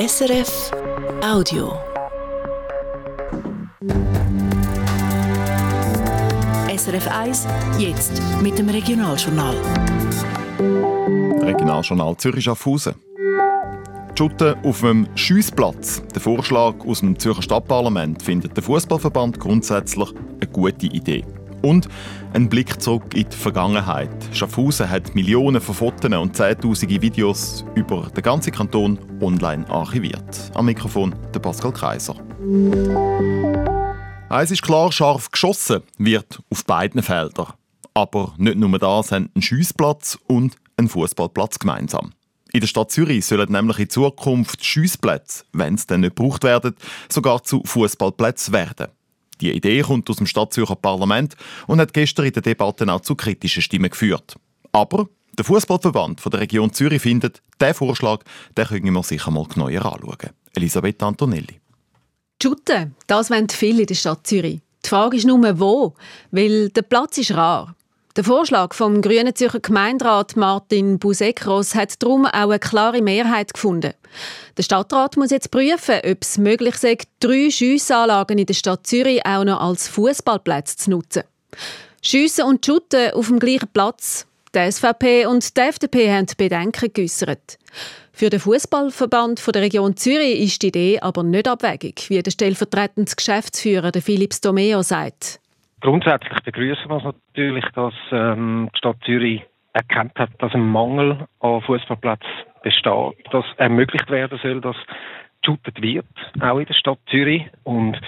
SRF Audio. SRF 1, jetzt mit dem Regionaljournal. Regionaljournal Zürich Schaffhausen. Schutten auf einem Schiessplatz. Der Vorschlag aus dem Zürcher Stadtparlament findet der Fußballverband grundsätzlich eine gute Idee. Und ein Blick zurück in die Vergangenheit. Schaffhausen hat Millionen von Fotos und zehntausende Videos über den ganzen Kanton online archiviert. Am Mikrofon der Pascal Kaiser. Eins ist klar, scharf geschossen wird auf beiden Feldern. Aber nicht nur das haben ein Schiessplatz und ein Fußballplatz gemeinsam. In der Stadt Zürich sollen nämlich in Zukunft Schiessplätze, wenn sie dann nicht gebraucht werden, sogar zu Fußballplätzen werden. Die Idee kommt aus dem Stadtzürcher Parlament und hat gestern in der Debatte auch zu kritischen Stimmen geführt. Aber der Fußballverband der Region Zürich findet, diesen Vorschlag den können wir sicher mal genauer anschauen. Elisabeth Antonelli. Schutten, das wollen viele in der Stadt Zürich. Die Frage ist nur, wo, weil der Platz ist rar. Der Vorschlag vom grünen Zürcher Gemeinderat Martin Busekros hat darum auch eine klare Mehrheit gefunden. Der Stadtrat muss jetzt prüfen, ob es möglich sei, drei Schiessanlagen in der Stadt Zürich auch noch als Fußballplätze zu nutzen. Schiessen und Shooten auf dem gleichen Platz. Die SVP und die FDP haben Bedenken geäußert. Für den Fußballverband der Region Zürich ist die Idee aber nicht abwegig, wie der stellvertretende Geschäftsführer Philips Domeo sagt. Grundsätzlich begrüßen wir es natürlich, dass ähm, die Stadt Zürich erkannt hat, dass ein Mangel an Fußballplätzen besteht, dass ermöglicht werden soll, dass geshootet wird, auch in der Stadt Zürich. Und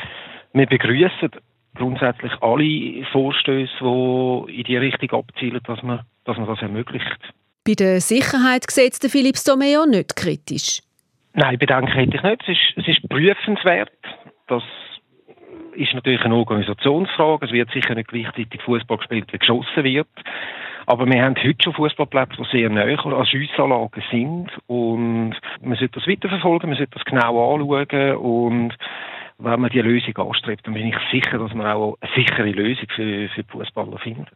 wir begrüßen grundsätzlich alle Vorstöße, die in die Richtung abzielen, dass man, dass man das ermöglicht. Bei der Sicherheit sieht der Philips Domeo nicht kritisch. Nein, Bedenken hätte ich nicht. Es ist, es ist prüfenswert. Das ist natürlich eine Organisationsfrage. Es wird sicher nicht gleichzeitig Fußball gespielt, wie geschossen wird. Aber wir haben heute schon Fußballplätze, die sehr näher an Schiessanlagen sind. Und man sollte das weiterverfolgen, man sollte das genau anschauen. Und wenn man diese Lösung anstrebt, dann bin ich sicher, dass man auch eine sichere Lösung für, für die Fußballer findet.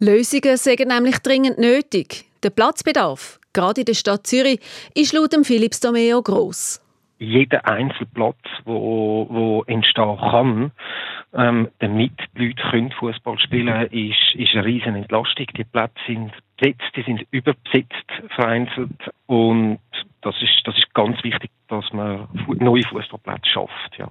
Lösungen sind nämlich dringend nötig. Der Platzbedarf, gerade in der Stadt Zürich, ist laut dem Philips Domeo gross jeder einzelne Platz, wo, wo entstehen kann, ähm, damit die Leute Fußball spielen, ist, ist eine riesen Entlastung. Die Plätze sind besetzt, die sind überbesetzt, vereinzelt und das ist, das ist ganz wichtig, dass man neue Fußballplätze schafft. Ja.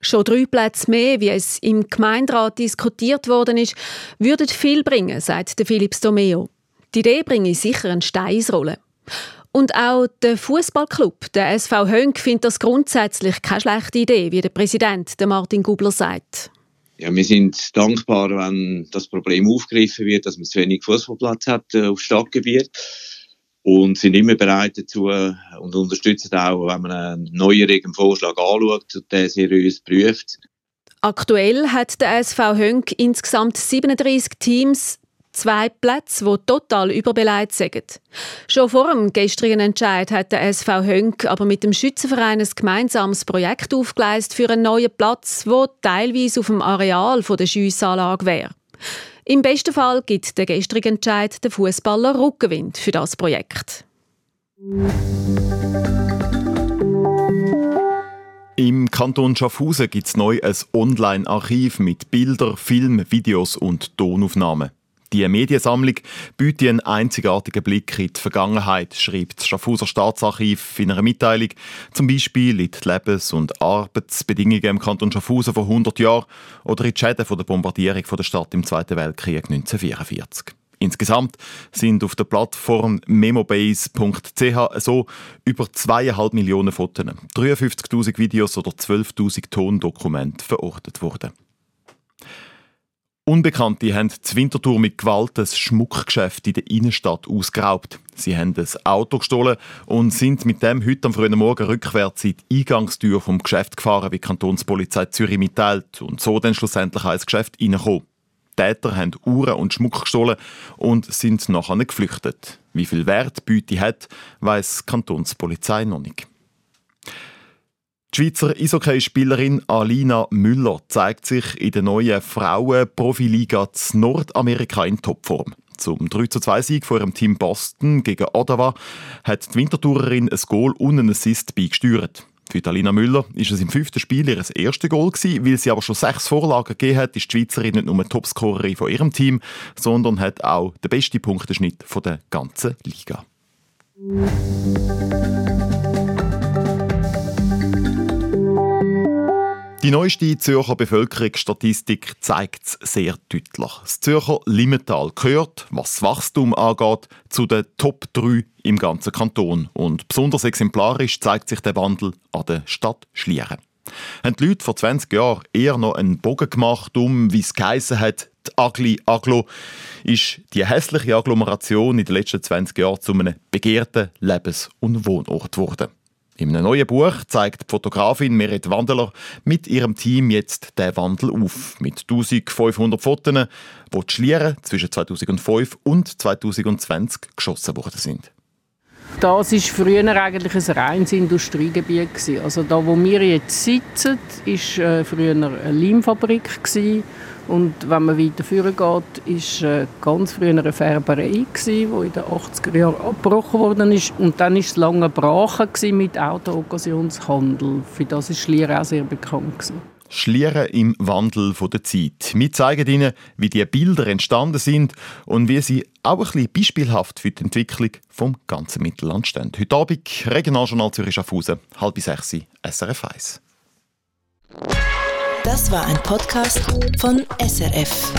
Schon drei Plätze mehr, wie es im Gemeinderat diskutiert worden ist, würden viel bringen, sagt der Philips Domeo. Die Idee bringe sicher einen Stein ins Rollen. Und auch der Fußballclub, der SV Hönk, findet das grundsätzlich keine schlechte Idee, wie der Präsident, der Martin Gubler, sagt. Ja, wir sind dankbar, wenn das Problem aufgegriffen wird, dass man zu wenig Fußballplatz hat äh, auf Stadtgebiet und sind immer bereit dazu äh, und unterstützen auch, wenn man einen neueren Vorschlag anschaut und den seriös prüft. Aktuell hat der SV Hönk insgesamt 37 Teams, Zwei Plätze, die total überbeleidigt sind. Schon vor dem gestrigen Entscheid hat der SV Hönk aber mit dem Schützenverein ein gemeinsames Projekt aufgeleistet für einen neuen Platz, wo teilweise auf dem Areal der Schiessanlage wäre. Im besten Fall gibt der gestrige Entscheid den Fußballer Rückenwind für das Projekt. Im Kanton Schaffhausen gibt es neu ein Online-Archiv mit Bildern, Filmen, Videos und Tonaufnahmen. Die Mediensammlung bietet einen einzigartigen Blick in die Vergangenheit, schreibt das Schaffhauser Staatsarchiv in einer Mitteilung. Zum Beispiel in die Lebens- und Arbeitsbedingungen im Kanton Schaffhausen vor 100 Jahren oder in die Schäden von der Bombardierung der Stadt im Zweiten Weltkrieg 1944. Insgesamt sind auf der Plattform memobase.ch so über zweieinhalb Millionen Fotos, 53.000 Videos oder 12.000 Tondokumente verortet worden. Unbekannte haben die Winterthur mit Gewalt ein Schmuckgeschäft in der Innenstadt ausgeraubt. Sie haben ein Auto gestohlen und sind mit dem heute am frühen Morgen rückwärts in die Eingangstür vom Geschäft gefahren, wie die Kantonspolizei Zürich mitteilt, und so dann schlussendlich ins Geschäft reingekommen. Täter haben Uhren und Schmuck gestohlen und sind nachher geflüchtet. Wie viel Wert die Beute hat, weiss die Kantonspolizei noch nicht. Die Schweizer Eishockey-Spielerin Alina Müller zeigt sich in der neuen Frauen-Profiliga Nordamerika in Topform. Zum 3 Sieg vor ihrem Team Boston gegen Ottawa hat die Wintertourerin ein Goal und einen Assist beigesteuert. Für Alina Müller ist es im fünften Spiel ihr erstes Goal gewesen. Weil sie aber schon sechs Vorlagen gegeben hat, ist die Schweizerin nicht nur Topscorerin von ihrem Team, sondern hat auch den besten Punkteschnitt der ganzen Liga. Die neueste Zürcher Bevölkerungsstatistik zeigt es sehr deutlich. Das Zürcher Limmental gehört, was das Wachstum angeht, zu den Top 3 im ganzen Kanton. Und besonders exemplarisch zeigt sich der Wandel an der Stadt Schlieren. Haben die Leute vor 20 Jahren eher noch einen Bogen gemacht, um, wie es geheissen hat, die Agli Aglo, ist die hässliche Agglomeration in den letzten 20 Jahren zu einem begehrten Lebens- und Wohnort geworden. In einem neuen Buch zeigt die Fotografin Merit Wandeler mit ihrem Team jetzt den Wandel auf. Mit 1500 Fotos, die die Schlieren zwischen 2005 und 2020 geschossen worden sind. Das war früher eigentlich ein reines Industriegebiet. Also da, wo wir jetzt sitzen, war äh, früher eine Leimfabrik. Und wenn man weiter führen geht, ist äh, ganz früher eine Färberei, die in den 80er Jahren abgebrochen ist. Und dann war es lange Brache mit Auto-Occasionshandel. Für das war Schlieren auch sehr bekannt. Schlieren im Wandel der Zeit. Wir zeigen Ihnen, wie die Bilder entstanden sind und wie sie auch ein bisschen beispielhaft für die Entwicklung vom ganzen Mittelland stehen. Heute Abend Regionaljournal Zürich Schaffhausen, halb sechs, SRF 1. Das war ein Podcast von SRF.